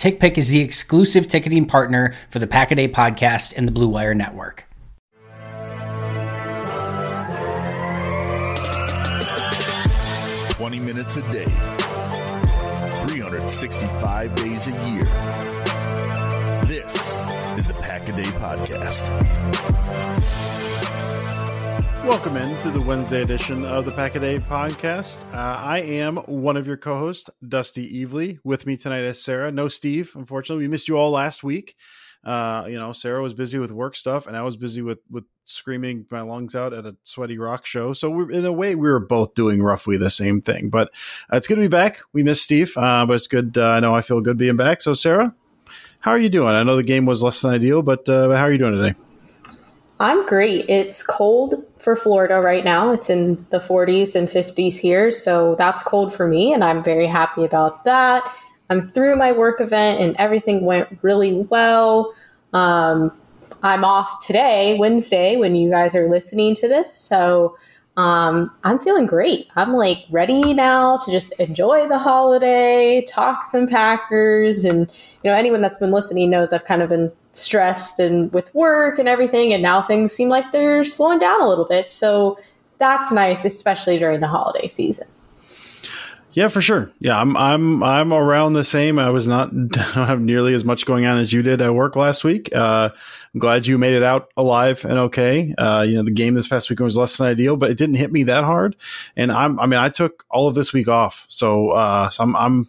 TickPick is the exclusive ticketing partner for the Pack a Day podcast and the Blue Wire Network. Twenty minutes a day, 365 days a year. This is the Pack a Day Podcast. Welcome into the Wednesday edition of the Pack a Day Podcast. Uh, I am one of your co-hosts, Dusty Evely. With me tonight is Sarah. No Steve, unfortunately. We missed you all last week. Uh, you know, Sarah was busy with work stuff, and I was busy with with screaming my lungs out at a sweaty rock show. So we're in a way we were both doing roughly the same thing. But uh, it's good to be back. We missed Steve, uh, but it's good. Uh, I know I feel good being back. So Sarah, how are you doing? I know the game was less than ideal, but uh, how are you doing today? I'm great. It's cold for Florida right now. It's in the 40s and 50s here, so that's cold for me, and I'm very happy about that. I'm through my work event, and everything went really well. Um, I'm off today, Wednesday, when you guys are listening to this, so um, I'm feeling great. I'm like ready now to just enjoy the holiday, talk some Packers, and you know anyone that's been listening knows I've kind of been stressed and with work and everything, and now things seem like they're slowing down a little bit. So that's nice, especially during the holiday season. Yeah, for sure. Yeah, I'm I'm I'm around the same. I was not have nearly as much going on as you did at work last week. Uh, I'm glad you made it out alive and okay. Uh, you know, the game this past weekend was less than ideal, but it didn't hit me that hard. And I'm I mean, I took all of this week off, so uh, so I'm I'm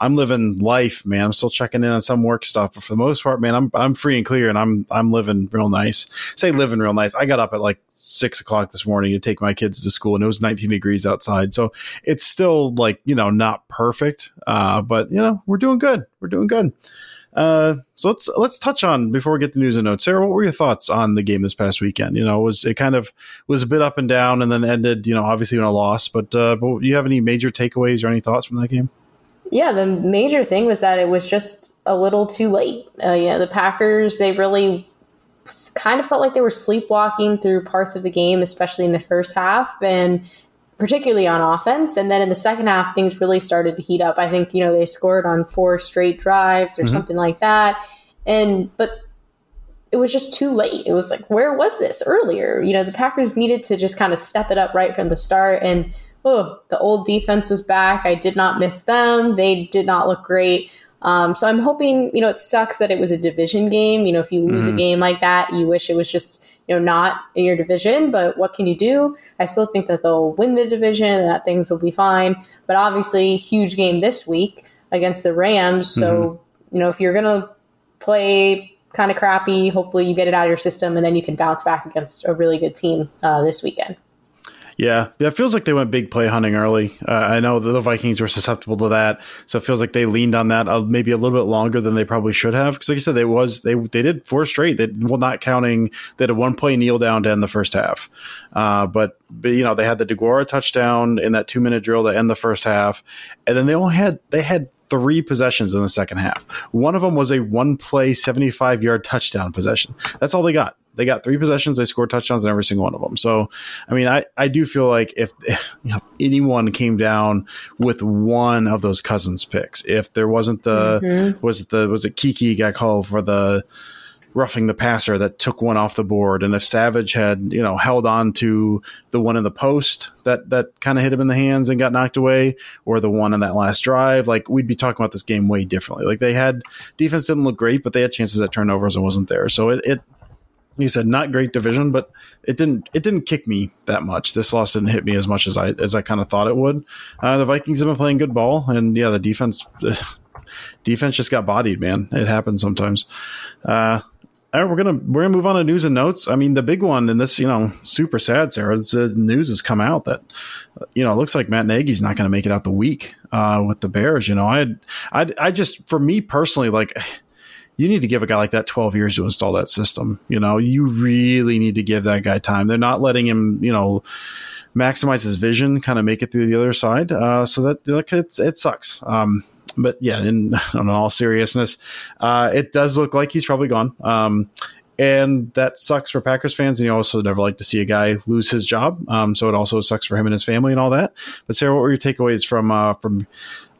I'm living life, man. I'm still checking in on some work stuff, but for the most part, man, I'm I'm free and clear, and I'm I'm living real nice. Say living real nice. I got up at like six o'clock this morning to take my kids to school, and it was 19 degrees outside, so it's still like you know not perfect, uh, but you know we're doing good. We're doing good. Uh, so let's let's touch on before we get the news and notes. Sarah, what were your thoughts on the game this past weekend? You know, was it kind of was a bit up and down, and then ended, you know, obviously in a loss. But uh, but do you have any major takeaways or any thoughts from that game? Yeah, the major thing was that it was just a little too late. Uh, yeah, the Packers they really kind of felt like they were sleepwalking through parts of the game, especially in the first half, and particularly on offense. And then in the second half, things really started to heat up. I think you know they scored on four straight drives or mm-hmm. something like that, and but it was just too late. It was like, where was this earlier? You know, the Packers needed to just kind of step it up right from the start and oh, the old defense was back. I did not miss them. They did not look great. Um, so I'm hoping, you know, it sucks that it was a division game. You know, if you lose mm. a game like that, you wish it was just, you know, not in your division, but what can you do? I still think that they'll win the division and that things will be fine. But obviously, huge game this week against the Rams. So, mm. you know, if you're going to play kind of crappy, hopefully you get it out of your system and then you can bounce back against a really good team uh, this weekend. Yeah, yeah, it feels like they went big play hunting early. Uh, I know the Vikings were susceptible to that, so it feels like they leaned on that uh, maybe a little bit longer than they probably should have. Because, like I said, they was they they did four straight. They well, not counting that a one play kneel down to end the first half. Uh, but but you know they had the Deguara touchdown in that two minute drill to end the first half, and then they only had they had three possessions in the second half. One of them was a one play, 75 yard touchdown possession. That's all they got they got three possessions, they scored touchdowns in every single one of them. So, I mean, I, I do feel like if, if you know, anyone came down with one of those Cousins picks, if there wasn't the mm-hmm. was it the was it Keke got called for the roughing the passer that took one off the board. And if Savage had, you know, held on to the one in the post that that kind of hit him in the hands and got knocked away, or the one in that last drive, like we'd be talking about this game way differently. Like they had defense didn't look great, but they had chances at turnovers and wasn't there. So it, it you said not great division, but it didn't it didn't kick me that much. This loss didn't hit me as much as I as I kind of thought it would. Uh, the Vikings have been playing good ball, and yeah, the defense defense just got bodied. Man, it happens sometimes. Uh, all right, we're gonna we're gonna move on to news and notes. I mean, the big one, and this, you know, super sad, Sarah. The news has come out that, you know, it looks like Matt Nagy's not to make it out the week uh, with the Bears. You know, I, I, I just for me personally, like, you need to give a guy like that twelve years to install that system. You know, you really need to give that guy time. They're not letting him, you know, maximize his vision, kind of make it through the other side. Uh, so that like it's it sucks. Um, but yeah, in, in all seriousness, uh, it does look like he's probably gone. Um, and that sucks for Packers fans. And you also never like to see a guy lose his job. Um, so it also sucks for him and his family and all that. But Sarah, what were your takeaways from uh, from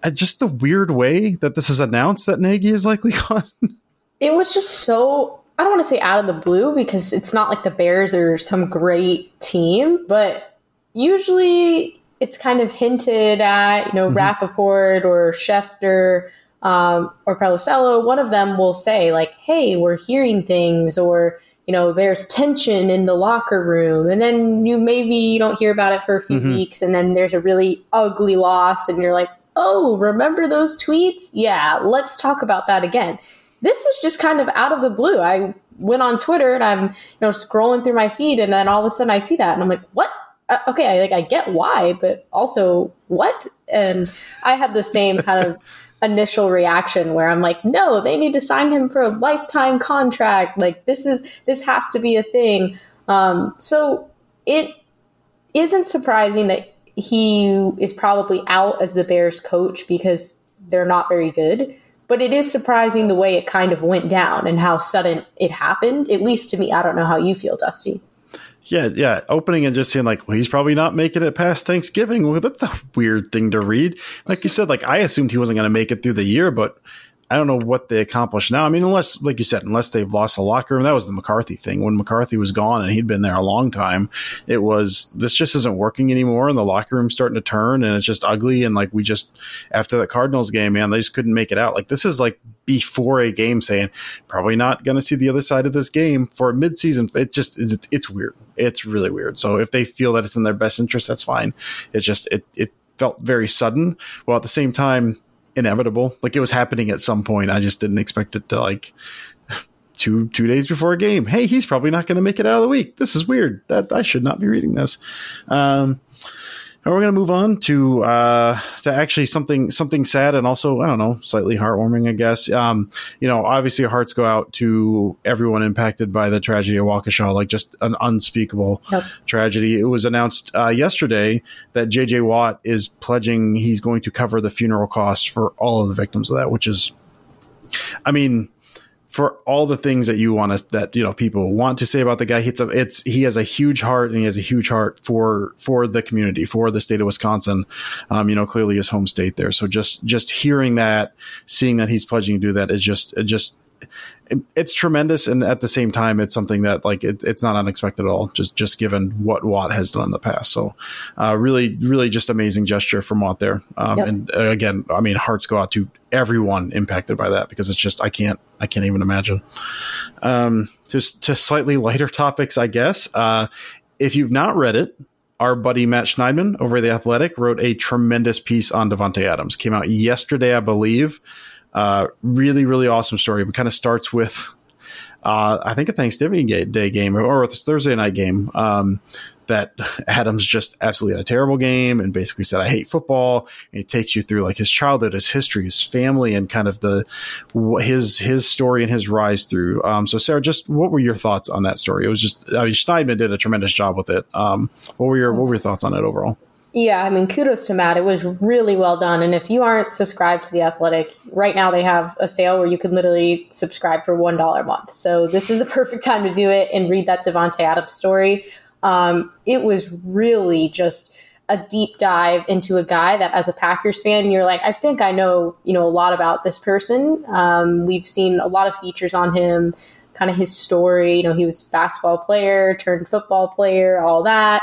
uh, just the weird way that this is announced that Nagy is likely gone? It was just so I don't want to say out of the blue because it's not like the Bears are some great team, but usually it's kind of hinted at, you know, mm-hmm. Rapoport or Schefter um, or Pelissero, one of them will say like, "Hey, we're hearing things," or you know, there's tension in the locker room, and then you maybe you don't hear about it for a few mm-hmm. weeks, and then there's a really ugly loss, and you're like, "Oh, remember those tweets? Yeah, let's talk about that again." This was just kind of out of the blue. I went on Twitter and I'm, you know, scrolling through my feed, and then all of a sudden I see that, and I'm like, "What? uh, okay, I, like I get why, but also what? And I had the same kind of initial reaction where I'm like, no, they need to sign him for a lifetime contract. Like this is this has to be a thing. Um, so it isn't surprising that he is probably out as the Bears coach because they're not very good. But it is surprising the way it kind of went down and how sudden it happened. At least to me, I don't know how you feel, Dusty. Yeah, yeah. Opening and just seeing like, well, he's probably not making it past Thanksgiving. Well, that's a weird thing to read. Like you said, like I assumed he wasn't going to make it through the year, but I don't know what they accomplished now. I mean, unless, like you said, unless they've lost the locker room, that was the McCarthy thing. When McCarthy was gone and he'd been there a long time, it was this just isn't working anymore, and the locker room's starting to turn, and it's just ugly. And like we just after the Cardinals game, man, they just couldn't make it out. Like this is like before a game saying probably not going to see the other side of this game for a midseason. It just it's, it's weird. It's really weird. So if they feel that it's in their best interest, that's fine. It's just it it felt very sudden. Well, at the same time inevitable. Like it was happening at some point. I just didn't expect it to like two two days before a game. Hey, he's probably not going to make it out of the week. This is weird. That I should not be reading this. Um, and we're going to move on to uh, to actually something something sad and also I don't know slightly heartwarming I guess. Um, you know, obviously hearts go out to everyone impacted by the tragedy of Waukesha, like just an unspeakable yep. tragedy. It was announced uh, yesterday that JJ Watt is pledging he's going to cover the funeral costs for all of the victims of that, which is, I mean for all the things that you want to that you know people want to say about the guy. It's a, it's he has a huge heart and he has a huge heart for for the community for the state of Wisconsin. Um, you know clearly his home state there. So just just hearing that seeing that he's pledging to do that is just just it it's tremendous and at the same time it's something that like it, it's not unexpected at all just just given what watt has done in the past so uh, really really just amazing gesture from watt there um, yep. and uh, again i mean hearts go out to everyone impacted by that because it's just i can't i can't even imagine um, just to slightly lighter topics i guess uh, if you've not read it our buddy Matt Schneidman over the Athletic wrote a tremendous piece on Davante Adams. Came out yesterday, I believe. Uh, really, really awesome story. It kind of starts with, uh, I think a Thanksgiving Day game or a Thursday night game. Um, that Adams just absolutely had a terrible game and basically said, I hate football. And he takes you through like his childhood, his history, his family, and kind of the, his, his story and his rise through. Um, so Sarah, just what were your thoughts on that story? It was just, I mean, Schneidman did a tremendous job with it. Um, what were your, what were your thoughts on it overall? Yeah, I mean, kudos to Matt. It was really well done. And if you aren't subscribed to The Athletic, right now they have a sale where you can literally subscribe for $1 a month. So this is the perfect time to do it and read that Davante Adams story. Um, it was really just a deep dive into a guy that as a Packers fan, you're like, I think I know, you know, a lot about this person. Um, we've seen a lot of features on him, kind of his story. You know, he was basketball player, turned football player, all that.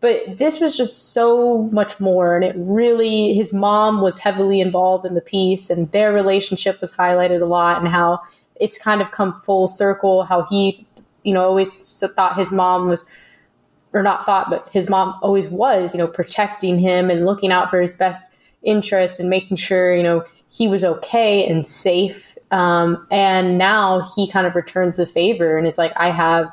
But this was just so much more. And it really, his mom was heavily involved in the piece and their relationship was highlighted a lot and how it's kind of come full circle, how he, you know, always thought his mom was or not thought, but his mom always was, you know, protecting him and looking out for his best interest and making sure, you know, he was okay and safe. Um, and now he kind of returns the favor and is like, I have,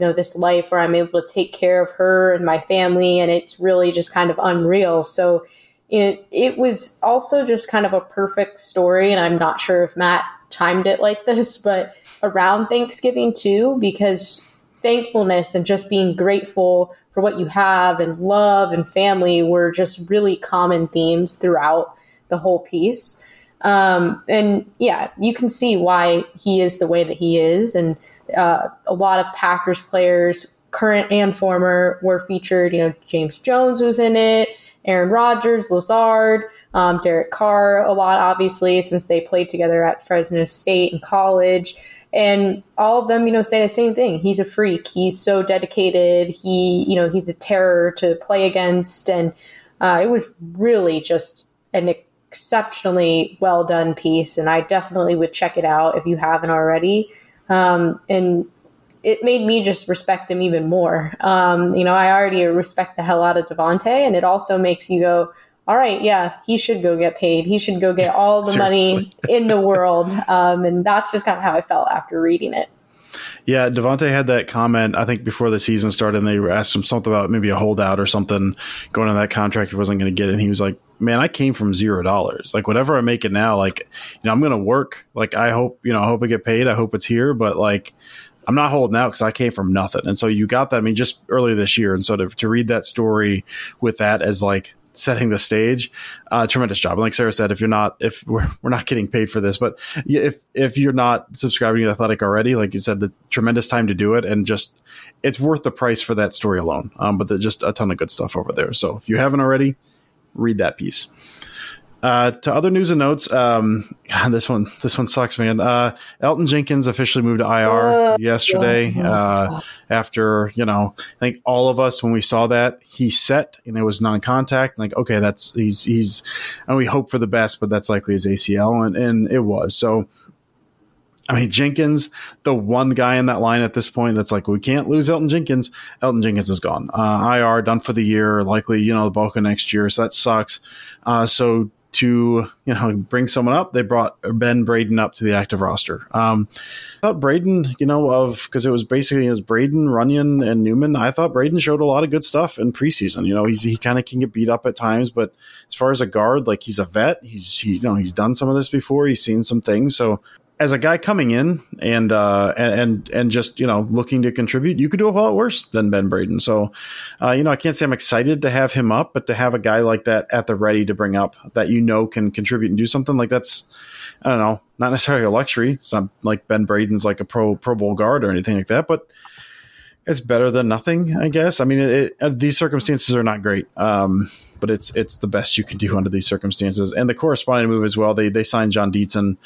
know, this life where I'm able to take care of her and my family. And it's really just kind of unreal. So it, it was also just kind of a perfect story. And I'm not sure if Matt timed it like this, but around Thanksgiving too, because thankfulness and just being grateful for what you have and love and family were just really common themes throughout the whole piece. Um, and yeah, you can see why he is the way that he is. And uh, a lot of Packers players, current and former, were featured. You know, James Jones was in it, Aaron Rodgers, Lazard, um, Derek Carr, a lot, obviously, since they played together at Fresno State in college. And all of them, you know, say the same thing. He's a freak. He's so dedicated. He, you know, he's a terror to play against. And uh, it was really just an exceptionally well done piece. And I definitely would check it out if you haven't already. Um, and it made me just respect him even more. Um, you know, I already respect the hell out of Davante, and it also makes you go, all right, yeah, he should go get paid. He should go get all the money in the world. Um, and that's just kind of how I felt after reading it. Yeah, Davante had that comment, I think, before the season started, and they asked him something about maybe a holdout or something going on that contract he wasn't going to get it. And he was like, Man, I came from zero dollars. Like, whatever I make it now, like, you know, I'm to work. Like, I hope, you know, I hope I get paid. I hope it's here. But, like, I'm not holding out because I came from nothing. And so you got that, I mean, just earlier this year. And so to, to read that story with that as like setting the stage. Uh, tremendous job. And like Sarah said, if you're not, if we're, we're not getting paid for this, but if, if you're not subscribing to Athletic already, like you said, the tremendous time to do it and just, it's worth the price for that story alone. Um, but just a ton of good stuff over there. So if you haven't already, read that piece. Uh, to other news and notes, um, God, this one, this one sucks, man. Uh, Elgton Jenkins officially moved to IR uh, yesterday. Uh, after you know, I think all of us when we saw that he set and it was non-contact. Like, okay, that's he's he's, and we hope for the best, but that's likely his ACL, and and it was so. I mean, Jenkins, the one guy in that line at this point that's like, we can't lose Elton Jenkins. Elton Jenkins is gone. Uh, IR done for the year, likely, you know, the bulk of next year. So that sucks. Uh, so to you know bring someone up, they brought Ben Braden up to the active roster. Um, I thought Braden, you know, of because it was basically as Braden, Runyan and Newman. I thought Braden showed a lot of good stuff in preseason. You know, he's he kind of can get beat up at times, but as far as a guard, like he's a vet. He's he's you know he's done some of this before. He's seen some things, so as a guy coming in and uh, and and just you know looking to contribute, you could do a whole lot worse than Ben Braden. So, uh, you know, I can't say I'm excited to have him up, but to have a guy like that at the ready to bring up that you know can contribute and do something like that's, I don't know, not necessarily a luxury. It's not like Ben Braden's like a pro Pro Bowl guard or anything like that, but it's better than nothing, I guess. I mean, it, it, these circumstances are not great. Um, but it's it's the best you can do under these circumstances. And the corresponding move as well. They they signed Jon Dietzen,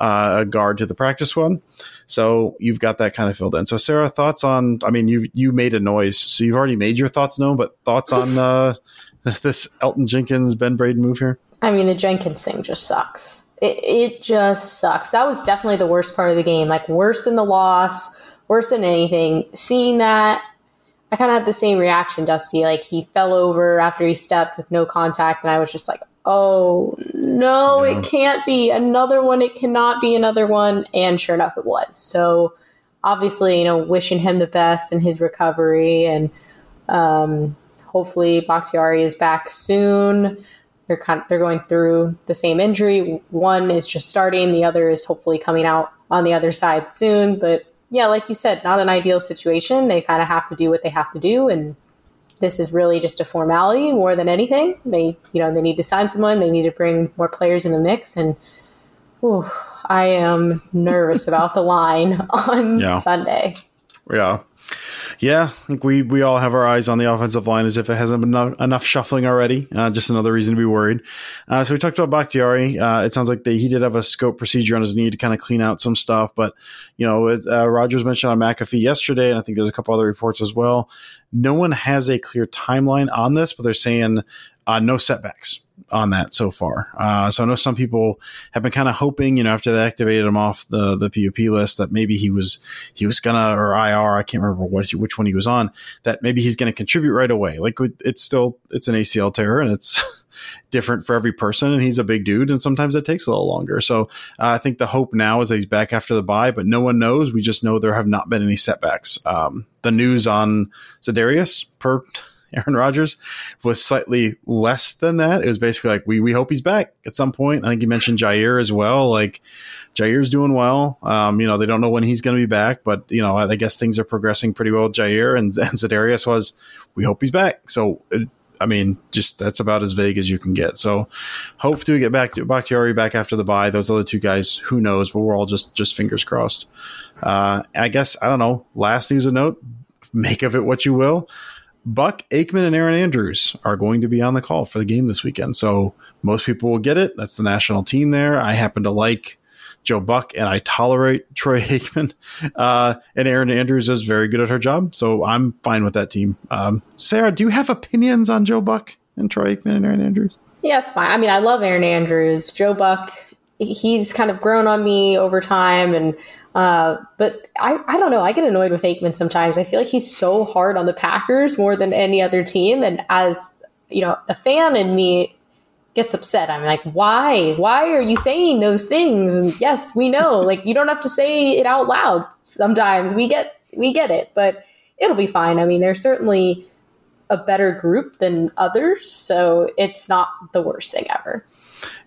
uh, a guard to the practice one, so you've got that kind of filled in. So Sarah, thoughts on? I mean, you you made a noise, so you've already made your thoughts known. But thoughts on uh, this Elton Jenkins Ben Braden move here? I mean, the Jenkins thing just sucks. It, it just sucks. That was definitely the worst part of the game. Like worse than the loss, worse than anything. Seeing that I kind of had the same reaction, Dusty. Like he fell over after he stepped with no contact, and I was just like, "Oh no, yeah. it can't be another one. It cannot be another one." And sure enough, it was. So obviously, you know, wishing him the best in his recovery, and um, hopefully Bakhtiari is back soon. They're kind of, they're going through the same injury. One is just starting, the other is hopefully coming out on the other side soon, but yeah, like you said, not an ideal situation. They kind of have to do what they have to do, and this is really just a formality more than anything. They, you know, they need to sign someone. They need to bring more players in the mix, and whew, I am nervous about the line on Yeah. Sunday. Yeah. Yeah, I think we, we all have our eyes on the offensive line as if it hasn't been enough, enough shuffling already. Uh, just another reason to be worried. Uh, so we talked about Bakhtiari. Uh, it sounds like they, he did have a scope procedure on his knee to kind of clean out some stuff. But, you know, as uh, Rodgers mentioned on McAfee yesterday, and I think there's a couple other reports as well, no one has a clear timeline on this, but they're saying uh, no setbacks on that so far. Uh, so I know some people have been kind of hoping, you know, after they activated him off the the PUP list, that maybe he was he was gonna or IR, I can't remember what which one he was on, that maybe he's gonna contribute right away. Like it's still it's an ACL tear and it's different for every person, and he's a big dude, and sometimes it takes a little longer. So uh, I think the hope now is that he's back after the bye, but no one knows. We just know there have not been any setbacks. Um, the news on Za'Darius per Aaron Rodgers was slightly less than that. It was basically like we we hope he's back at some point. I think you mentioned Jaire as well. Like Jaire's doing well. Um, you know they don't know when he's going to be back, but you know I guess things are progressing pretty well with Jaire and, and Za'Darius was we hope he's back. So. It, I mean, just that's about as vague as you can get. So, hope to get back to Bakhtiari back after the bye. Those other two guys, who knows? But we're all just just fingers crossed. Uh, I guess I don't know. Last news of note: make of it what you will. Buck Aikman and Erin Andrews are going to be on the call for the game this weekend. So most people will get it. That's the national team there. I happen to like Joe Buck and I tolerate Troy Aikman. Uh, and Erin Andrews is very good at her job. So I'm fine with that team. Um, Sarah, do you have opinions on Joe Buck and Troy Aikman and Erin Andrews? Yeah, it's fine. I mean, I love Erin Andrews. Joe Buck, he's kind of grown on me over time and uh, but I, I don't know. I get annoyed with Aikman sometimes. I feel like he's so hard on the Packers more than any other team. And as you know, the fan in me gets upset. I'm like, why? Why are you saying those things? And yes, we know. like you don't have to say it out loud. Sometimes we get we get it, but it'll be fine. I mean, there's certainly a better group than others, so it's not the worst thing ever.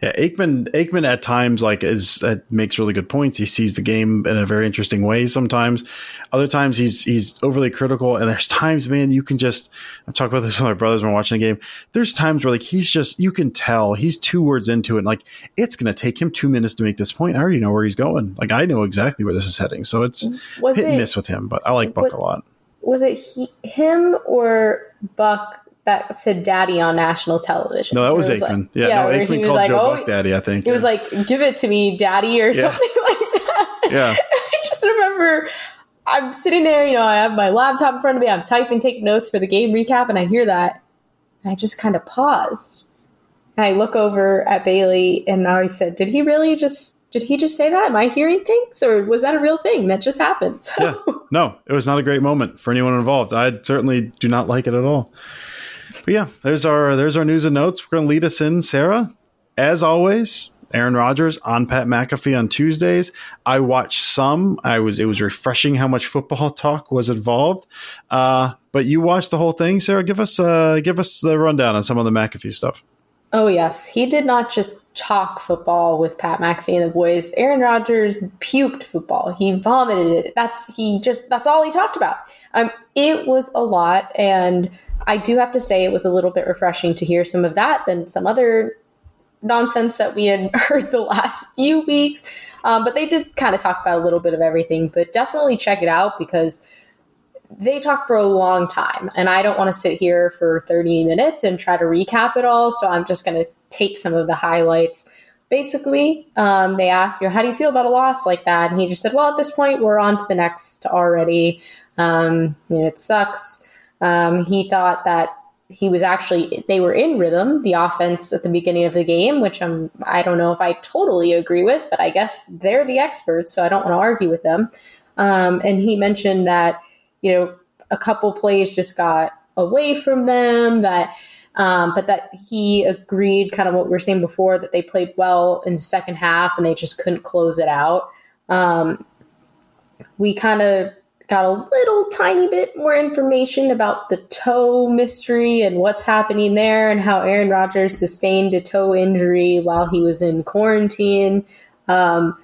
Yeah, Aikman Aikman at times like is uh, makes really good points. He sees the game in a very interesting way sometimes. Other times he's he's overly critical and there's times man you can just I'm talking about this with my brothers when we're watching the game. There's times where like he's just you can tell he's two words into it and like it's going to take him 2 minutes to make this point. I already know where he's going. Like I know exactly where this is heading. So it's Was hit and miss with him, but I like Buck what- a lot. Was it he, him or Buck that said "daddy" on national television? No, that was it Aikman. like- yeah, no, Aikman was called like, Joe "Oh," Buck daddy, I think. It was like, "Give it to me, daddy," or Yeah. something like that. Yeah. I just remember I'm sitting there, you know, I have my laptop in front of me, I'm typing, taking notes for the game recap, and I hear that. And I just kind of paused. And I look over at Bailey, and now I said, "Did he really just? Did he just say that? Am I hearing things, or was that a real thing that just happened?" Yeah. No, it was not a great moment for anyone involved. I certainly do not like it at all. But yeah, there's our there's our news and notes. We're going to lead us in, Sarah. As always, Aaron Rodgers on Pat McAfee on Tuesdays. I watched some. I was it was refreshing how much football talk was involved. Uh, but you watched the whole thing, Sarah. Give us uh, give us the rundown on some of the McAfee stuff. Oh yes, he did not just talk football with Pat McAfee and the boys. Aaron Rodgers puked football. He vomited it. That's he just that's all he talked about. Um, it was a lot, and I do have to say it was a little bit refreshing to hear some of that than some other nonsense that we had heard the last few weeks. Um, but they did kind of talk about a little bit of everything. But definitely check it out because they talk for a long time and I don't want to sit here for 30 minutes and try to recap it all. So I'm just going to take some of the highlights. Basically, um, they asked, you know, how do you feel about a loss like that? And he just said, well, at this point, we're on to the next already. Um, you know, it sucks. Um, he thought that he was actually they were in rhythm the offense at the beginning of the game which i'm i don't know if i totally agree with but i guess they're the experts so i don't want to argue with them. Um, and he mentioned that you know a couple plays just got away from them that um, but that he agreed kind of what we were saying before that they played well in the second half and they just couldn't close it out. Um, we kind of got a little tiny bit more information about the toe mystery and what's happening there and how Aaron Rodgers sustained a toe injury while he was in quarantine. Um,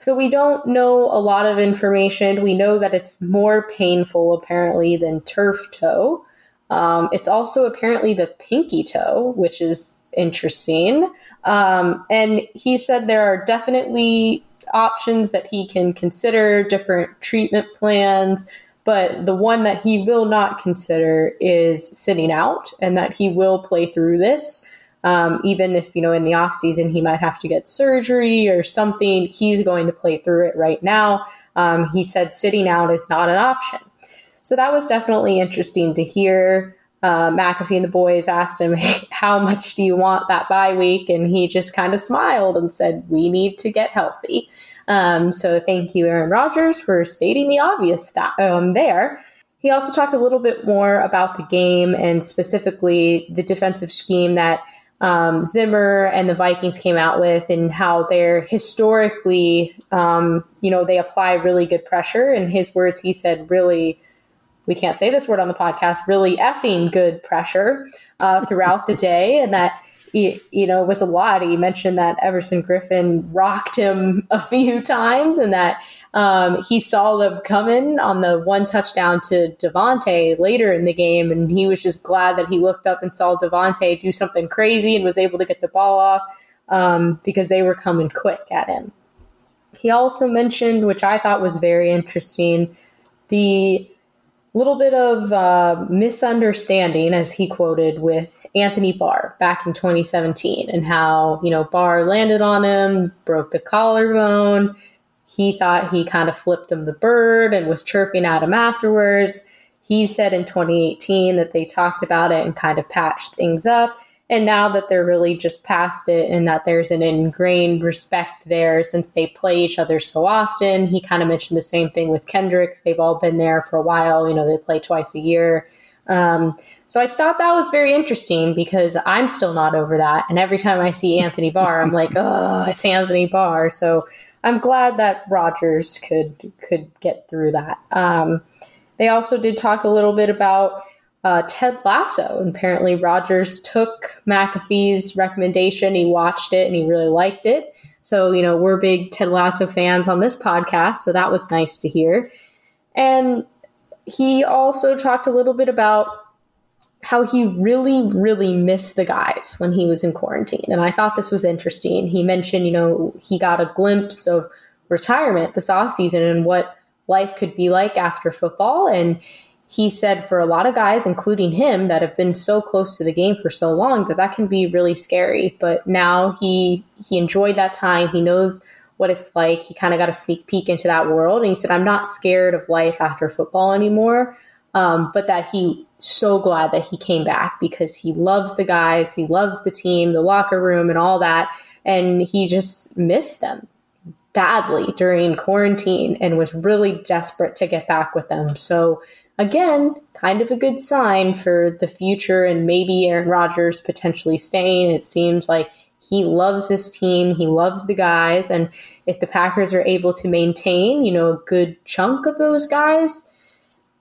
so we don't know a lot of information. We know that it's more painful apparently than turf toe. Um, it's also apparently the pinky toe, which is interesting. Um, and he said there are definitely options that he can consider, different treatment plans. But the one that he will not consider is sitting out and that he will play through this. Um, even if, you know, in the off season he might have to get surgery or something, he's going to play through it right now. Um, he said sitting out is not an option. So that was definitely interesting to hear. Uh, McAfee and the boys asked him, How much do you want that bye week? And he just kind of smiled and said, We need to get healthy. Um, so thank you, Aaron Rodgers, for stating the obvious that, um, there. He also talked a little bit more about the game and specifically the defensive scheme that um, Zimmer and the Vikings came out with, and how they're historically, um, you know, they apply really good pressure. In his words, he said, really, we can't say this word on the podcast, really effing good pressure uh, throughout the day, and that you, you know, was a lot. He mentioned that Everson Griffen rocked him a few times and that um, he saw them coming on the one touchdown to Davante later in the game. And he was just glad that he looked up and saw Davante do something crazy and was able to get the ball off um, because they were coming quick at him. He also mentioned, which I thought was very interesting, the little bit of uh, misunderstanding, as he quoted, with Anthony Barr back in 2017 and how, you know, Barr landed on him, broke the collarbone. He thought he kind of flipped him the bird and was chirping at him afterwards. He said in 2018 that they talked about it and kind of patched things up. And now that they're really just past it and that there's an ingrained respect there since they play each other so often, he kind of mentioned the same thing with Kendricks. They've all been there for a while. You know, they play twice a year. Um, so I thought that was very interesting because I'm still not over that. And every time I see Anthony Barr, I'm like, oh, it's Anthony Barr. So I'm glad that Rodgers could could get through that. Um, they also did talk a little bit about uh, Ted Lasso. And apparently, Rodgers took McAfee's recommendation. He watched it and he really liked it. So, you know, we're big Ted Lasso fans on this podcast. So that was nice to hear. And he also talked a little bit about how he really, really missed the guys when he was in quarantine. And I thought this was interesting. He mentioned, you know, he got a glimpse of retirement this off season and what life could be like after football. And he said for a lot of guys, including him, that have been so close to the game for so long that that can be really scary. But now he he enjoyed that time. He knows what it's like. He kind of got a sneak peek into that world, and he said, "I'm not scared of life after football anymore." Um, but that he so glad that he came back because he loves the guys, he loves the team, the locker room, and all that, and he just missed them badly during quarantine and was really desperate to get back with them. So again, kind of a good sign for the future and maybe Aaron Rodgers potentially staying. It seems like he loves his team, he loves the guys, and if the Packers are able to maintain, you know, a good chunk of those guys,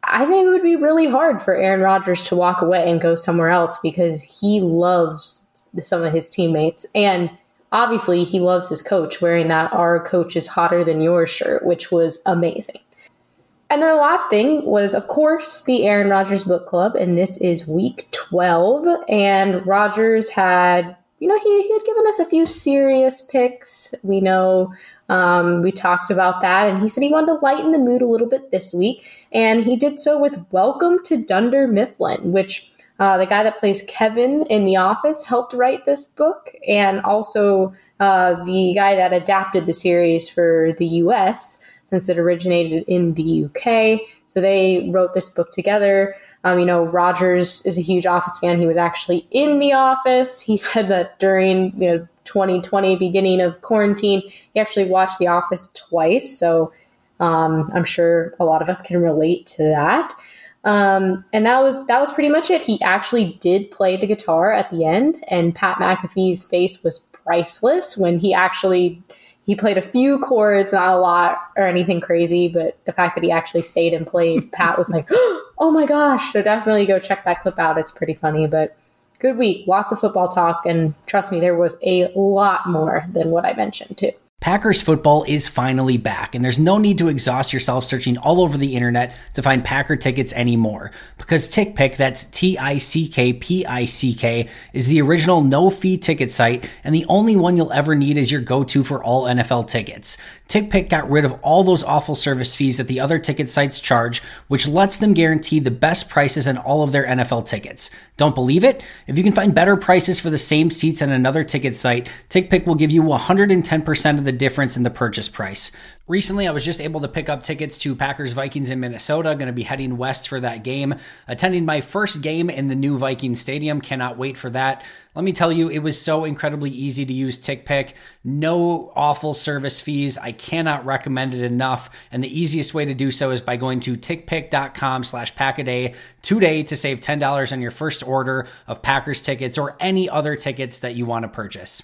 I think it would be really hard for Aaron Rodgers to walk away and go somewhere else because he loves some of his teammates and obviously he loves his coach wearing that our coach is hotter than your shirt, which was amazing. And then the last thing was, of course, the Aaron Rodgers Book Club, and this is week 12. And Rodgers had, you know, he, he had given us a few serious picks. We know um, we talked about that, and he said he wanted to lighten the mood a little bit this week. And he did so with Welcome to Dunder Mifflin, which uh, the guy that plays Kevin in The Office helped write this book, and also uh, the guy that adapted the series for the US since it originated in the UK. So they wrote this book together. Um, you know, Rodgers is a huge Office fan. He was actually in the office. He said that during you know 2020, beginning of quarantine, he actually watched The Office twice. So um, I'm sure a lot of us can relate to that. Um, and that was that was pretty much it. He actually did play the guitar at the end, and Pat McAfee's face was priceless when he actually he played a few chords, not a lot or anything crazy, but the fact that he actually stayed and played, Pat was like, oh my gosh. So definitely go check that clip out. It's pretty funny, but good week. Lots of football talk. And trust me, there was a lot more than what I mentioned, too. Packers football is finally back, and there's no need to exhaust yourself searching all over the internet to find Packer tickets anymore. Because TickPick, that's T I C K P I C K, is the original no fee ticket site and the only one you'll ever need is your go to for all NFL tickets. TickPick got rid of all those awful service fees that the other ticket sites charge, which lets them guarantee the best prices on all of their NFL tickets. Don't believe it? If you can find better prices for the same seats on another ticket site, TickPick will give you 110% of the difference in the purchase price. Recently, I was just able to pick up tickets to Packers Vikings in Minnesota. Going to be heading west for that game. Attending my first game in the new Vikings Stadium. Cannot wait for that. Let me tell you, it was so incredibly easy to use TickPick. No awful service fees. I cannot recommend it enough. And the easiest way to do so is by going to tickpick.com slash packaday today to save $10 on your first order of Packers tickets or any other tickets that you want to purchase.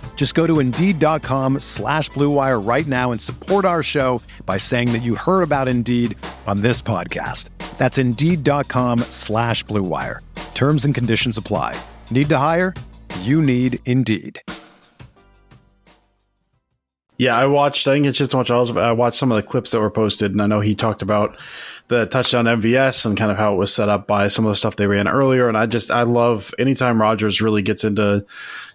Just go to Indeed.com slash BlueWire right now and support our show by saying that you heard about Indeed on this podcast. That's Indeed.com slash BlueWire. Terms and conditions apply. Need to hire? You need Indeed. Yeah, I watched. I didn't get just to watch all of. I watched some of the clips that were posted, and I know he talked about the touchdown MVS and kind of how it was set up by some of the stuff they ran earlier. And I just I love anytime Rodgers really gets into,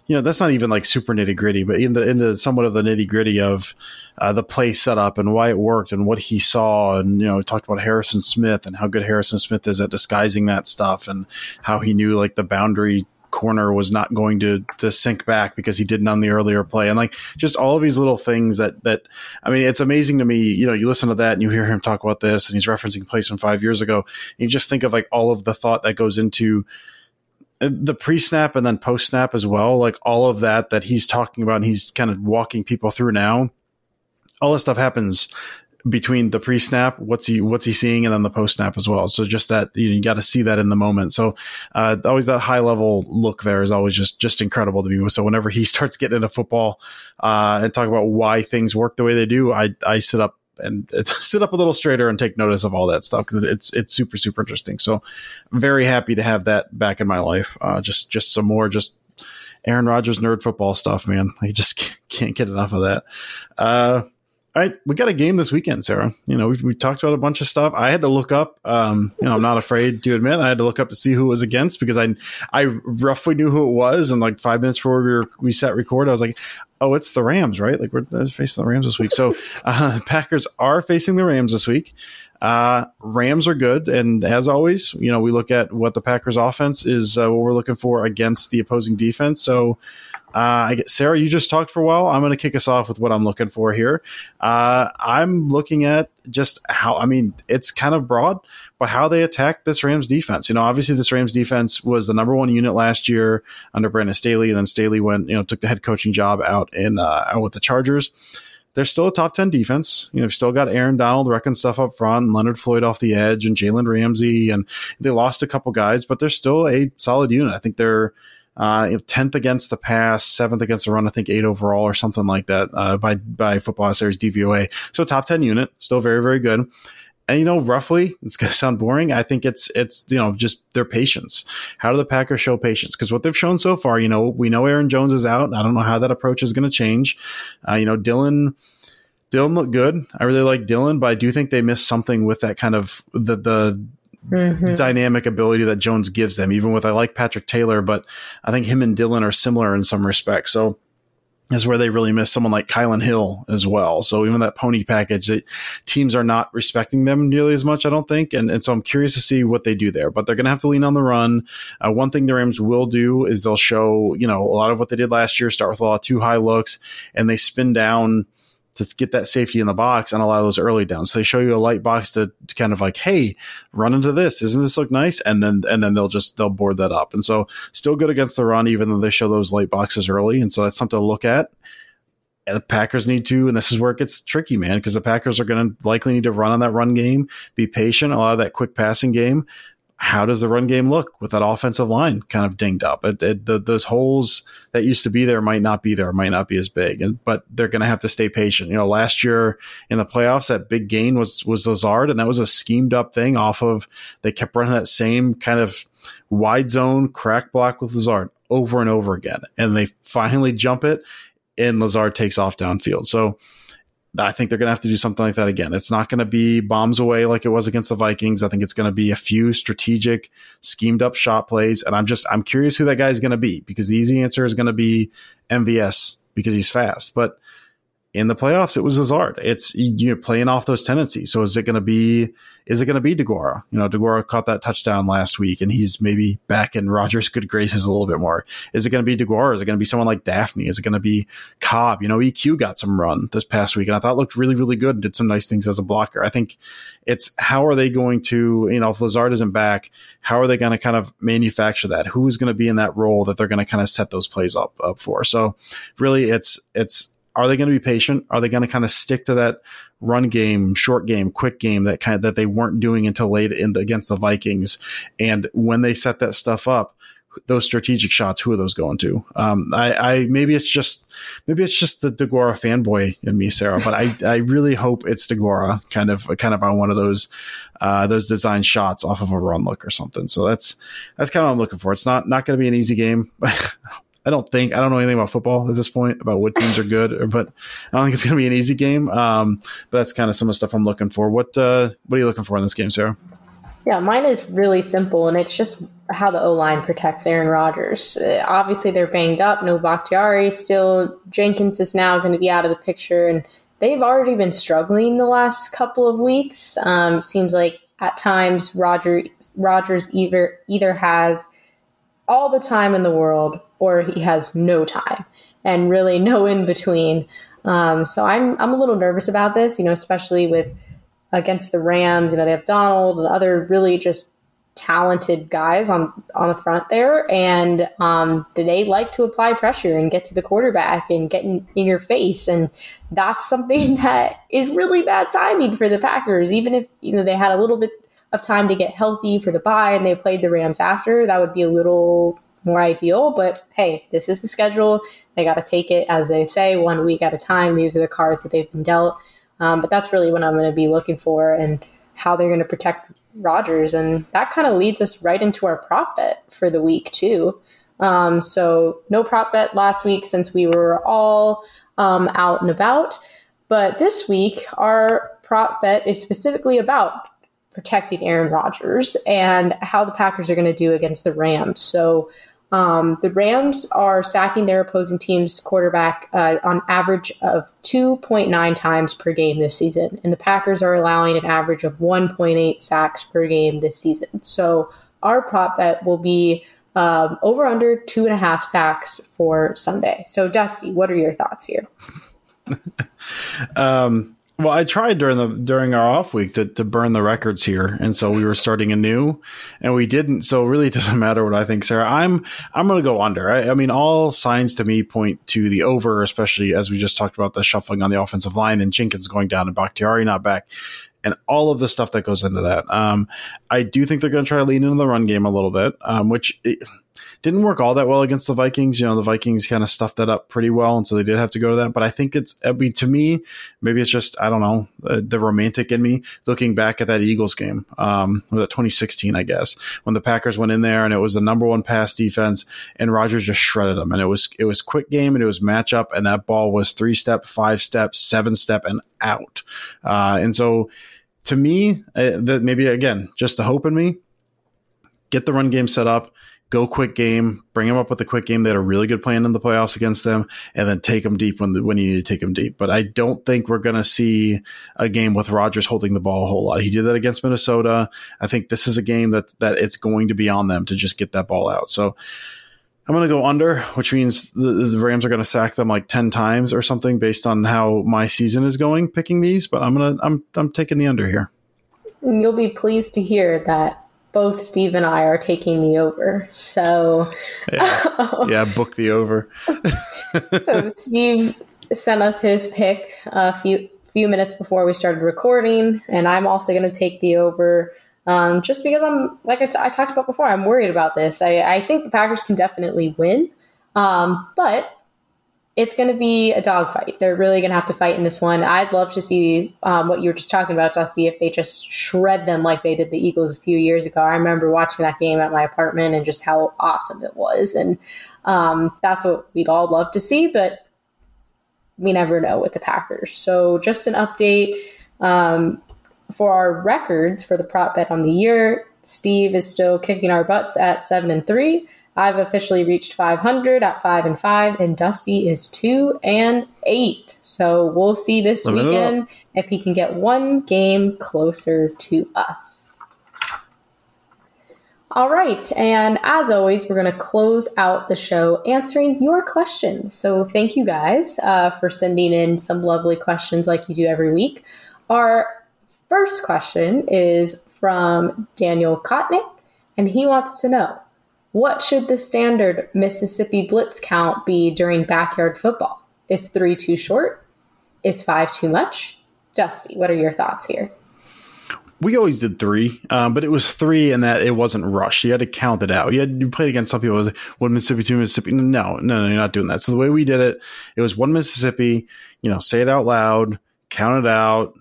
you know, that's not even like super nitty gritty, but into into somewhat of the nitty gritty of uh, the play setup and why it worked and what he saw. And you know, talked about Harrison Smith and how good Harrison Smith is at disguising that stuff and how he knew like the boundary corner was not going to to sink back because he didn't on the earlier play and like just all of these little things that that I mean it's amazing to me you know you listen to that and you hear him talk about this and he's referencing plays from 5 years ago and you just think of like all of the thought that goes into uh, the pre-snap and then post-snap as well like all of that that he's talking about and he's kind of walking people through now all this stuff happens between the pre-snap, what's he what's he seeing, and then the post-snap as well. So just that you, know, you got to see that in the moment. So uh, always that high level look there is always just just incredible to me. So whenever he starts getting into football uh, and talk about why things work the way they do, I I sit up and sit up a little straighter and take notice of all that stuff because it's it's super super interesting. So I'm very happy to have that back in my life. Uh, just just some more just Aaron Rodgers nerd football stuff, man. I just can't get enough of that. Uh, all right, we got a game this weekend, Sarah. You know, we, we talked about a bunch of stuff. I had to look up. Um, you know, I'm not afraid to admit I had to look up to see who it was against because I I roughly knew who it was, and like five minutes before we were, we sat record, I was like, oh, it's the Rams, right? Like we're facing the Rams this week. So uh, Packers are facing the Rams this week. Uh, Rams are good, and as always, you know, we look at what the Packers offense is, uh, what we're looking for against the opposing defense. So uh, I get, Sarah, you just talked for a while. I'm going to kick us off with what I'm looking for here. Uh, I'm looking at just how, I mean, it's kind of broad, but how they attack this Rams defense. You know, obviously this Rams defense was the number one unit last year under Brandon Staley, and then Staley went, you know, took the head coaching job out in uh, out with the Chargers. They're still a top 10 defense. You know, still got Aaron Donald wrecking stuff up front, and Leonard Floyd off the edge, and Jalen Ramsey, and they lost a couple guys, but they're still a solid unit. I think they're uh, 10th against the pass, seventh against the run, I think eight overall or something like that, uh, by, by football series DVOA. So top 10 unit, still very, very good. And you know, roughly, it's going to sound boring. I think it's, it's, you know, just their patience. How do the Packers show patience? Because what they've shown so far, you know, we know Aaron Jones is out. I don't know how that approach is going to change. Uh, you know, Dillon, Dillon looked good. I really like Dillon, but I do think they missed something with that kind of the, the, mm-hmm. dynamic ability that Jones gives them. Even with I like Patrick Taylor, but I think him and Dillon are similar in some respects. So is where they really miss someone like Kylan Hill as well. So even that pony package, it, teams are not respecting them nearly as much, I don't think. And, and so I'm curious to see what they do there, but they're going to have to lean on the run. Uh, one thing the Rams will do is they'll show, you know, a lot of what they did last year, start with a lot of two high looks and they spin down to get that safety in the box and allow those early downs. So they show you a light box to, to, kind of like, hey, run into this. Isn't this look nice? And then and then they'll just they'll board that up. And so still good against the run, even though they show those light boxes early. And so that's something to look at. And the Packers need to, and this is where it gets tricky, man, because the Packers are going to likely need to run on that run game, be patient, a lot of that quick passing game how does the run game look with that offensive line kind of dinged up? It, it, the, those holes that used to be there might not be there, might not be as big, and, but they're going to have to stay patient. You know, last year in the playoffs, that big gain was was Lazard, and that was a schemed up thing off of they kept running that same kind of wide zone crack block with Lazard over and over again, and they finally jump it, and Lazard takes off downfield. So I think they're going to have to do something like that again. It's not going to be bombs away like it was against the Vikings. I think it's going to be a few strategic, schemed up shot plays. And I'm just, I'm curious who that guy is going to be because the easy answer is going to be MVS because he's fast. But in the playoffs, it was Lazard. It's you're playing off those tendencies. So is it going to be is it going to be Deguara? You know, Deguara caught that touchdown last week, and he's maybe back in Rodgers' good graces a little bit more. Is it going to be Deguara? Is it going to be someone like Davante? Is it going to be Cobb? You know, EQ got some run this past week, and I thought looked really really good and did some nice things as a blocker. I think it's how are they going to you know if Lazard isn't back, how are they going to kind of manufacture that? Who's going to be in that role that they're going to kind of set those plays up up for? So really, it's it's are they going to be patient? Are they going to kind of stick to that run game, short game, quick game that kind of that they weren't doing until late in the, against the Vikings? And when they set that stuff up, those strategic shots, who are those going to? Um, I, I, maybe it's just maybe it's just the Deguara fanboy in me, Sarah, but I, I really hope it's Deguara kind of kind of on one of those uh, those design shots off of a run look or something. So that's that's kind of what I'm looking for. It's not not going to be an easy game. I don't think I don't know anything about football at this point about what teams are good, but I don't think it's going to be an easy game. Um, but that's kind of some of the stuff I'm looking for. What uh, what are you looking for in this game, Sarah? Yeah, mine is really simple, and it's just how the O line protects Aaron Rodgers. Uh, obviously, they're banged up. No Bakhtiari still. Jenkins is now going to be out of the picture, and they've already been struggling the last couple of weeks. Um, seems like at times Roger Rodgers either either has all the time in the world or he has no time and really no in between. Um, so I'm I'm a little nervous about this, you know, especially with against the Rams. You know, they have Donald and other really just talented guys on on the front there, and um, they like to apply pressure and get to the quarterback and get in, in your face, and that's something that is really bad timing for the Packers. Even if you know they had a little bit of time to get healthy for the bye and they played the Rams after, that would be a little more ideal. But hey, this is the schedule. They got to take it, as they say, one week at a time. These are the cards that they've been dealt. Um, but that's really what I'm going to be looking for and how they're going to protect Rodgers. And that kind of leads us right into our prop bet for the week, too. Um, so, no prop bet last week since we were all um, out and about. But this week, our prop bet is specifically about protecting Aaron Rodgers and how the Packers are going to do against the Rams. So um, the Rams are sacking their opposing team's quarterback uh, on average of 2.9 times per game this season, and the Packers are allowing an average of 1.8 sacks per game this season. So our prop bet will be um, over under two and a half sacks for Sunday. So Dusty, what are your thoughts here? um, well, I tried during the during our off week to, to burn the records here, and so we were starting anew, and we didn't. So really, it doesn't matter what I think, Sarah. I'm I'm going to go under. I, I, mean, all signs to me point to the over, especially as we just talked about the shuffling on the offensive line and Jenkins going down and Bakhtiari not back, and all of the stuff that goes into that. Um, I do think they're going to try to lean into the run game a little bit, um, which. It, didn't work all that well against the Vikings. You know, the Vikings kind of stuffed that up pretty well, and so they did have to go to that. But I think it's, I mean, to me, maybe it's just I don't know the, the romantic in me looking back at that Eagles game, um, was that 2016, I guess, when the Packers went in there and it was the number one pass defense, and Rodgers just shredded them, and it was it was quick game and it was matchup, and that ball was three step, five step, seven step, and out, uh, and so. To me, uh, that maybe again, just the hope in me, get the run game set up go quick game, bring them up with a quick game. They had a really good plan in the playoffs against them, and then take them deep when when you need to take them deep. But I don't think we're going to see a game with Rodgers holding the ball a whole lot. He did that against Minnesota. I think this is a game that that it's going to be on them to just get that ball out. So. I'm going to go under, which means the, the Rams are going to sack them like 10 times or something based on how my season is going picking these, but I'm going to I'm I'm taking the under here. You'll be pleased to hear that both Steve and I are taking the over. So, yeah, yeah book the over. so Steve sent us his pick a few few minutes before we started recording, and I'm also going to take the over. Um, just because I'm like I, t- I talked about before, I'm worried about this. I, I think the Packers can definitely win, um, but it's going to be a dogfight. They're really going to have to fight in this one. I'd love to see um, what you were just talking about, Dusty, if they just shred them like they did the Eagles a few years ago. I remember watching that game at my apartment and just how awesome it was. And um, that's what we'd all love to see, but we never know with the Packers. So, just an update um, for our records for the prop bet on the year. Steve is still kicking our butts at seven and three. I've officially reached 500 at five and five, and Dusty is two and eight. So we'll see this weekend if he can get one game closer to us. All right, and as always, we're going to close out the show answering your questions. So thank you guys uh, for sending in some lovely questions like you do every week. Our first question is from Daniel Kotnick, and he wants to know what should the standard Mississippi blitz count be during backyard football? Is three too short? Is five too much? Dusty, what are your thoughts here? We always did three, um, but it was three and that it wasn't rushed. You had to count it out. You had you played against some people. It was one Mississippi, two Mississippi. No, no, no, you're not doing that. So the way we did it, it was one Mississippi. You know, say it out loud, count it out,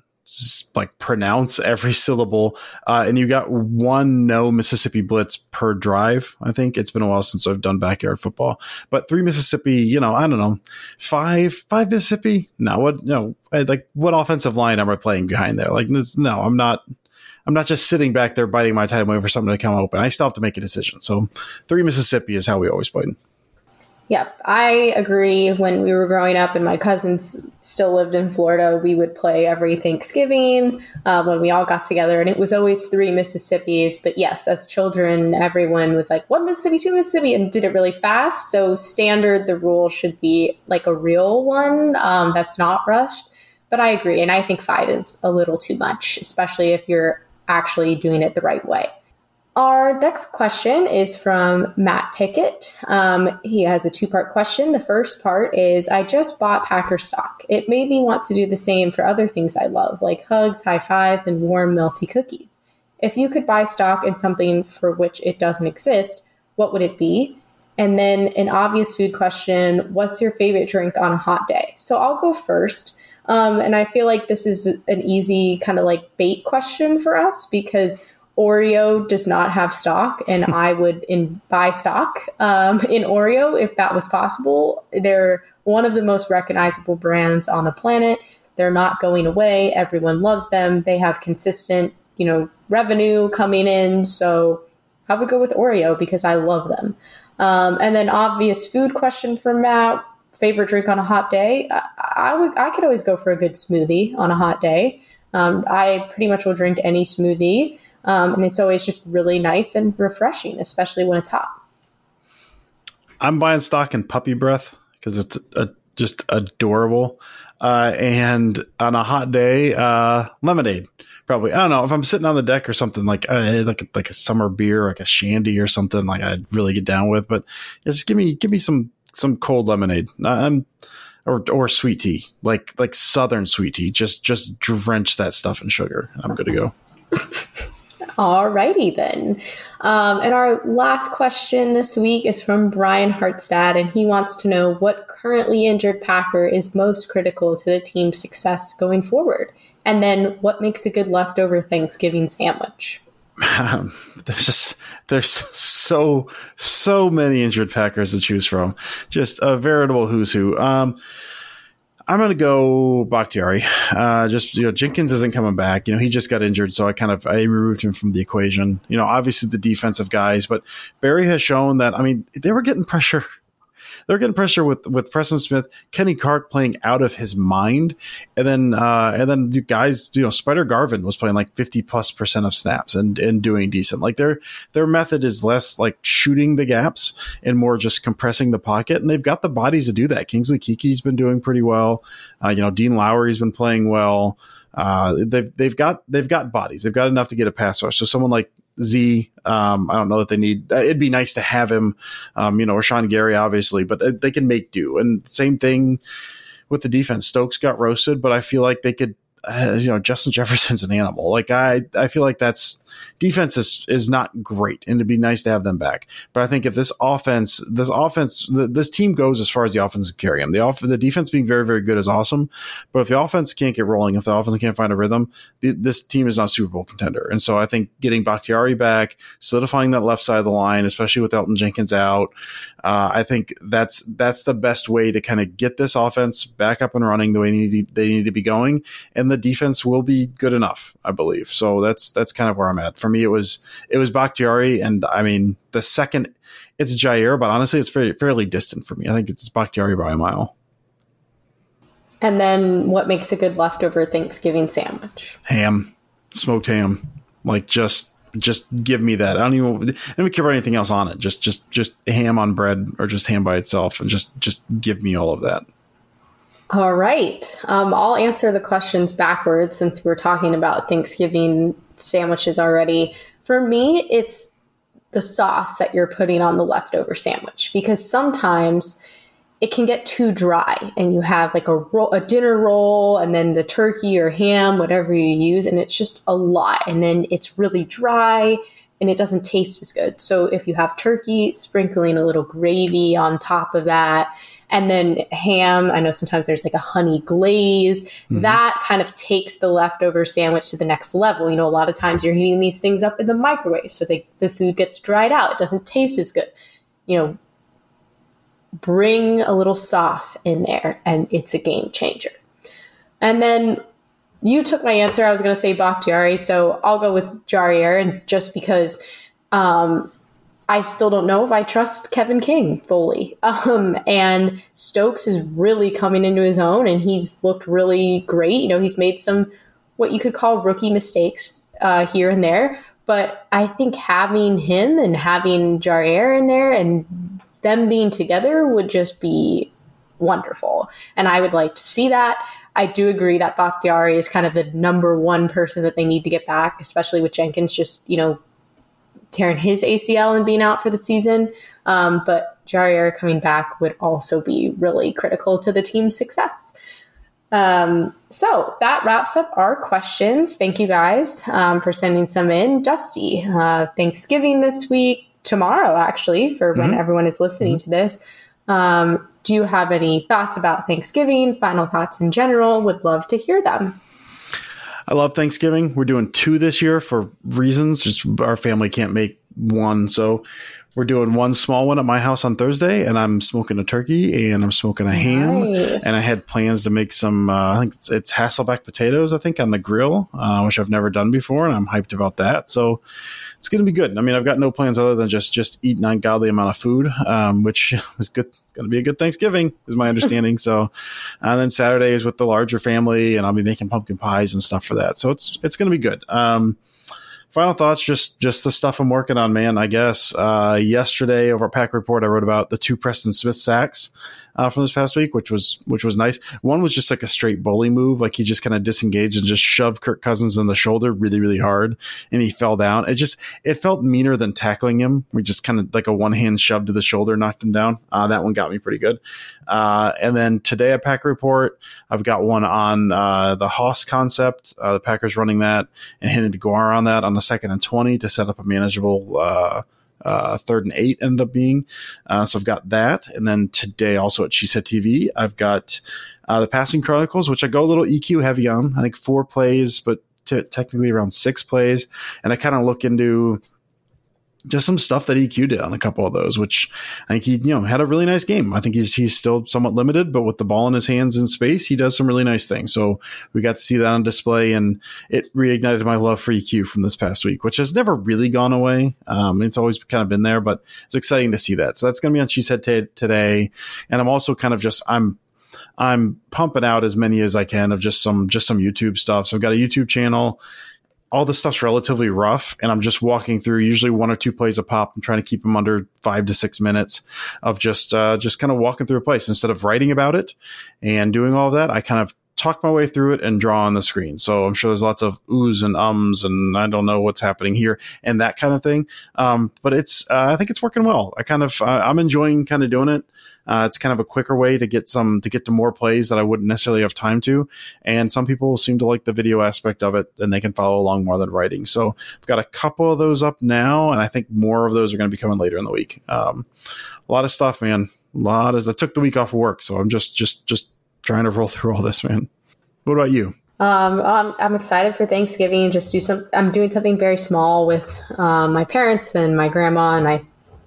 like pronounce every syllable. Uh, and you got one no Mississippi blitz per drive. I think it's been a while since I've done backyard football, but three Mississippi, you know, I don't know, five, five Mississippi. No, what, no, like what offensive line am I playing behind there? Like this, no, I'm not, I'm not just sitting back there biting my time waiting for something to come open. I still have to make a decision. So three Mississippi is how we always played. Yep, I agree. When we were growing up and my cousins still lived in Florida, we would play every Thanksgiving uh, when we all got together, and it was always three Mississippis. But yes, as children, everyone was like, one Mississippi, two Mississippi, and did it really fast. So, standard, the rule should be like a real one um, that's not rushed. But I agree. And I think five is a little too much, especially if you're actually doing it the right way. Our next question is from Matt Pickett. Um, he has a two part question. The first part is I just bought Packer stock. It made me want to do the same for other things I love, like hugs, high fives, and warm, melty cookies. If you could buy stock in something for which it doesn't exist, what would it be? And then an obvious food question What's your favorite drink on a hot day? So I'll go first. Um, and I feel like this is an easy kind of like bait question for us because Oreo does not have stock, and I would in, buy stock um, in Oreo if that was possible. They're one of the most recognizable brands on the planet. They're not going away. Everyone loves them. They have consistent, you know, revenue coming in. So I would go with Oreo because I love them. Um, and then obvious food question for Matt: favorite drink on a hot day? I, I would. I could always go for a good smoothie on a hot day. Um, I pretty much will drink any smoothie. Um, and it's always just really nice and refreshing, especially when it's hot. I'm buying stock in puppy breath because it's a, just adorable. Uh, and on a hot day, uh, lemonade. Probably. I don't know if I'm sitting on the deck or something like uh, like like a summer beer, like a shandy or something. Like I'd really get down with. But yeah, just give me give me some some cold lemonade. I'm or or sweet tea, like like southern sweet tea. Just just drench that stuff in sugar. I'm good to go. Alrighty then. Um, and our last question this week is from Brian Hartstad, and he wants to know what currently injured Packer is most critical to the team's success going forward, and then what makes a good leftover Thanksgiving sandwich. Um, there's just there's so so many injured Packers to choose from, just a veritable who's who. Um, I'm going to go Bakhtiari. Uh, just you know, Jenkins isn't coming back. You know, he just got injured, so I kind of I removed him from the equation. You know, obviously the defensive guys, but Barry has shown that. I mean, they were getting pressure they're getting pressure with with Preston Smith, Kenny Clark playing out of his mind, and then uh, and then guys, you know, Spider Garvin was playing like fifty plus percent of snaps and and doing decent. Like their their method is less like shooting the gaps and more just compressing the pocket, and they've got the bodies to do that. Kingsley Keke's been doing pretty well. Uh, you know, Dean Lowry's been playing well. Uh, they've they've got they've got bodies. They've got enough to get a pass rush. So someone like Z. Um, I don't know that they need. Uh, it'd be nice to have him, um, you know, or Sean Gary, obviously, but uh, they can make do. And same thing with the defense. Stokes got roasted, but I feel like they could. Uh, you know, Justin Jefferson's an animal. Like I, I feel like that's defense is, is not great and it'd be nice to have them back. But I think if this offense, this offense, the, this team goes as far as the offense can carry them. The off, the defense being very, very good is awesome. But if the offense can't get rolling, if the offense can't find a rhythm, the, this team is not Super Bowl contender. And so I think getting Bakhtiari back, solidifying that left side of the line, especially with Elgton Jenkins out, uh, I think that's, that's the best way to kind of get this offense back up and running the way they need, to, they need to be going. And the defense will be good enough, I believe. So that's, that's kind of where I'm at. For me, it was it was Bakhtiari, and I mean the second it's Jaire, but honestly, it's very fairly distant for me. I think it's Bakhtiari by a mile. And then, what makes a good leftover Thanksgiving sandwich? Ham, smoked ham, like just just give me that. I don't even I don't care about anything else on it. Just just just ham on bread or just ham by itself, and just just give me all of that. All right. Um, I'll answer the questions backwards since we're talking about Thanksgiving sandwiches already. For me, it's the sauce that you're putting on the leftover sandwich because sometimes it can get too dry and you have like a roll, a dinner roll and then the turkey or ham whatever you use and it's just a lot and then it's really dry and it doesn't taste as good. So if you have turkey, sprinkling a little gravy on top of that and then ham, I know sometimes there's like a honey glaze. Mm-hmm. That kind of takes the leftover sandwich to the next level. You know, a lot of times you're heating these things up in the microwave, so they, the food gets dried out. It doesn't taste as good. You know, bring a little sauce in there, and it's a game changer. And then you took my answer. I was going to say Bakhtiari, so I'll go with Jaire, and just because um, I still don't know if I trust Kevin King fully. Um, and Stokes is really coming into his own and he's looked really great. You know, he's made some what you could call rookie mistakes uh, here and there. But I think having him and having Jaire in there and them being together would just be wonderful. And I would like to see that. I do agree that Bakhtiari is kind of the number one person that they need to get back, especially with Jenkins just, you know, tearing his ACL and being out for the season. Um, but Jaire coming back would also be really critical to the team's success. Um, so that wraps up our questions. Thank you guys um, for sending some in. Dusty, uh, Thanksgiving this week, tomorrow actually, for when mm-hmm. everyone is listening mm-hmm. to this. Um, do you have any thoughts about Thanksgiving? Final thoughts in general? Would love to hear them. I love Thanksgiving. We're doing two this year for reasons. Just our family can't make one. So we're doing one small one at my house on Thursday, and I'm smoking a turkey and I'm smoking a nice. ham. And I had plans to make some, uh, I think it's, it's, Hasselback potatoes, I think, on the grill, uh, which I've never done before, and I'm hyped about that. So it's going to be good. I mean, I've got no plans other than just just eat an ungodly amount of food, um, which is good. It's going to be a good Thanksgiving, is my understanding. so, and then Saturday is with the larger family, and I'll be making pumpkin pies and stuff for that. So it's it's going to be good. Um, final thoughts just just the stuff i'm working on man i guess. Uh, yesterday over at pack report i wrote about the two preston smith sacks uh, from this past week which was which was nice. One was just like a straight bully move like he just kind of disengaged and just shoved kirk cousins in the shoulder really really hard and he fell down. It just it felt meaner than tackling him. We just kind of like a one hand shove to the shoulder knocked him down. Uh, that one got me pretty good. Uh, and then today at pack report i've got one on uh, the hoss concept. Uh, the packers running that and hitting Deguara on that on the second and 20 to set up a manageable uh, uh, third and eight ended up being. Uh, so I've got that. And then today also at Cheesehead TV, I've got uh, the Passing Chronicles, which I go a little EQ heavy on. I think four plays, but t- technically around six plays. And I kind of look into just some stuff that EQ did on a couple of those, which I think he, you know, had a really nice game. I think he's he's still somewhat limited, but with the ball in his hands in space, he does some really nice things. So we got to see that on display, and it reignited my love for EQ from this past week, which has never really gone away. Um, it's always kind of been there, but it's exciting to see that. So that's going to be on Cheesehead t- today, and I'm also kind of just I'm I'm pumping out as many as I can of just some just some YouTube stuff. So I've got a YouTube channel all the stuff's relatively rough and I'm just walking through usually one or two plays a pop. I'm trying to keep them under five to six minutes of just, uh, just kind of walking through a place instead of writing about it and doing all that. I kind of talk my way through it and draw on the screen. So I'm sure there's lots of oohs and ums and I don't know what's happening here and that kind of thing. Um, but it's, uh, I think it's working well. I kind of, uh, I'm enjoying kind of doing it. Uh, it's kind of a quicker way to get some to get to more plays that I wouldn't necessarily have time to. And some people seem to like the video aspect of it, and they can follow along more than writing. So I've got a couple of those up now, and I think more of those are going to be coming later in the week. Um, a lot of stuff, man. A lot of. I took the week off of work, so I'm just just just trying to roll through all this, man. What about you? Um, I'm, I'm excited for Thanksgiving. Just do some. I'm doing something very small with um, my parents and my grandma and my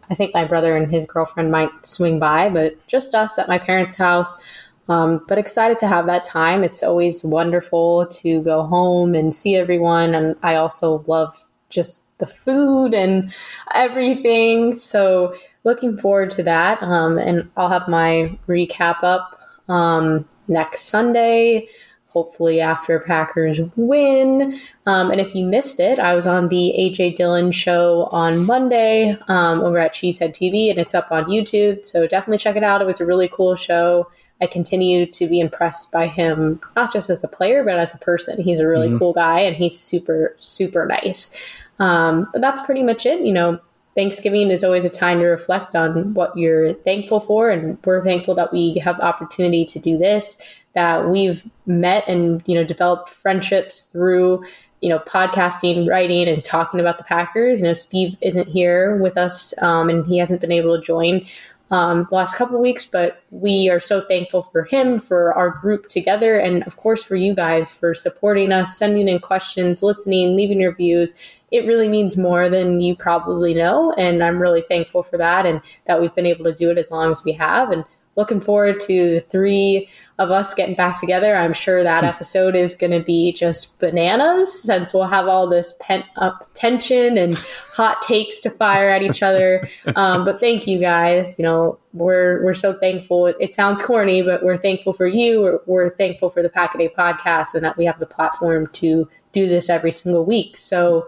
I think my brother and his girlfriend might swing by, but just us at my parents' house. Um, but excited to have that time. It's always wonderful to go home and see everyone. And I also love just the food and everything. So looking forward to that. Um, and I'll have my recap up um, next Sunday hopefully after Packers win. Um, and if you missed it, I was on the AJ Dillon show on Monday um, over at Cheesehead TV, and it's up on YouTube. So definitely check it out. It was a really cool show. I continue to be impressed by him, not just as a player, but as a person. He's a really mm-hmm. cool guy, and he's super, super nice. Um, but that's pretty much it. You know, Thanksgiving is always a time to reflect on what you're thankful for, and we're thankful that we have opportunity to do this that we've met and you know developed friendships through you know podcasting writing and talking about the packers. You know steve isn't here with us um, and he hasn't been able to join um, the last couple weeks but we are so thankful for him for our group together and of course for you guys for supporting us sending in questions listening leaving your views it really means more than you probably know and i'm really thankful for that and that we've been able to do it as long as we have and looking forward to the three of us getting back together. I'm sure that hmm. episode is going to be just bananas since we'll have all this pent up tension and hot takes to fire at each other. Um, but thank you guys. You know, we're we're so thankful. It, it sounds corny, but we're thankful for you. We're, we're thankful for the Pack a Day podcast and that we have the platform to do this every single week. So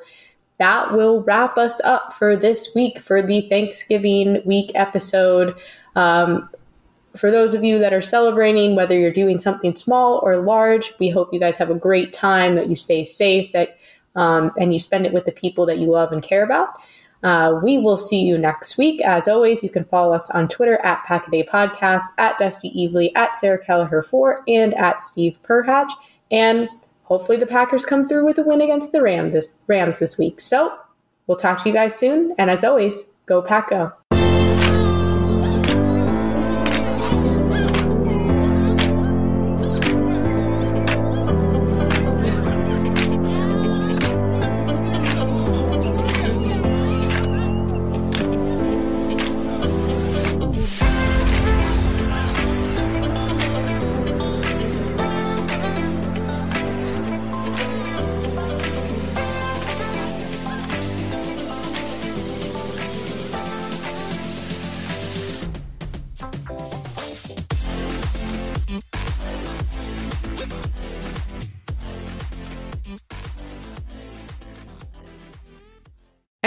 that will wrap us up for this week for the Thanksgiving week episode. Um, for those of you that are celebrating, whether you're doing something small or large, we hope you guys have a great time, that you stay safe, that um, and you spend it with the people that you love and care about. Uh, we will see you next week. As always, you can follow us on Twitter at Packaday Podcast, at Dusty Evely, at Sarah Kelleher 4, and at Steve Perhatch. And hopefully the Packers come through with a win against the this, Rams this week. So we'll talk to you guys soon. And as always, go Pack Go.